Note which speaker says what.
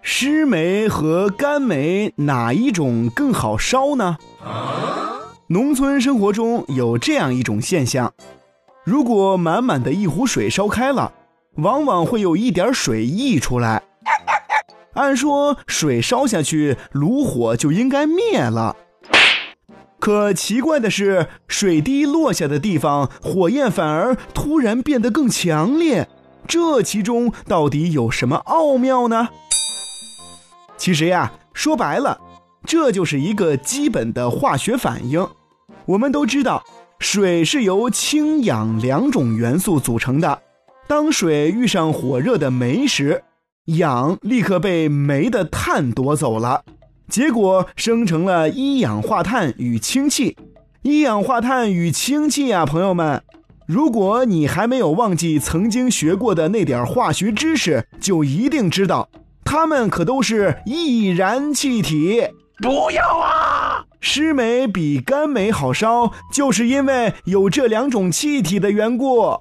Speaker 1: 湿煤和干煤哪一种更好烧呢？农村生活中有这样一种现象：如果满满的一壶水烧开了，往往会有一点水溢出来。按说水烧下去，炉火就应该灭了。可奇怪的是，水滴落下的地方，火焰反而突然变得更强烈。这其中到底有什么奥妙呢？其实呀，说白了，这就是一个基本的化学反应。我们都知道，水是由氢氧两种元素组成的。当水遇上火热的煤时，氧立刻被煤的碳夺走了，结果生成了一氧化碳与氢气。一氧化碳与氢气啊，朋友们，如果你还没有忘记曾经学过的那点化学知识，就一定知道，它们可都是易燃气体。
Speaker 2: 不要啊！
Speaker 1: 湿煤比干煤好烧，就是因为有这两种气体的缘故。
Speaker 3: 哦。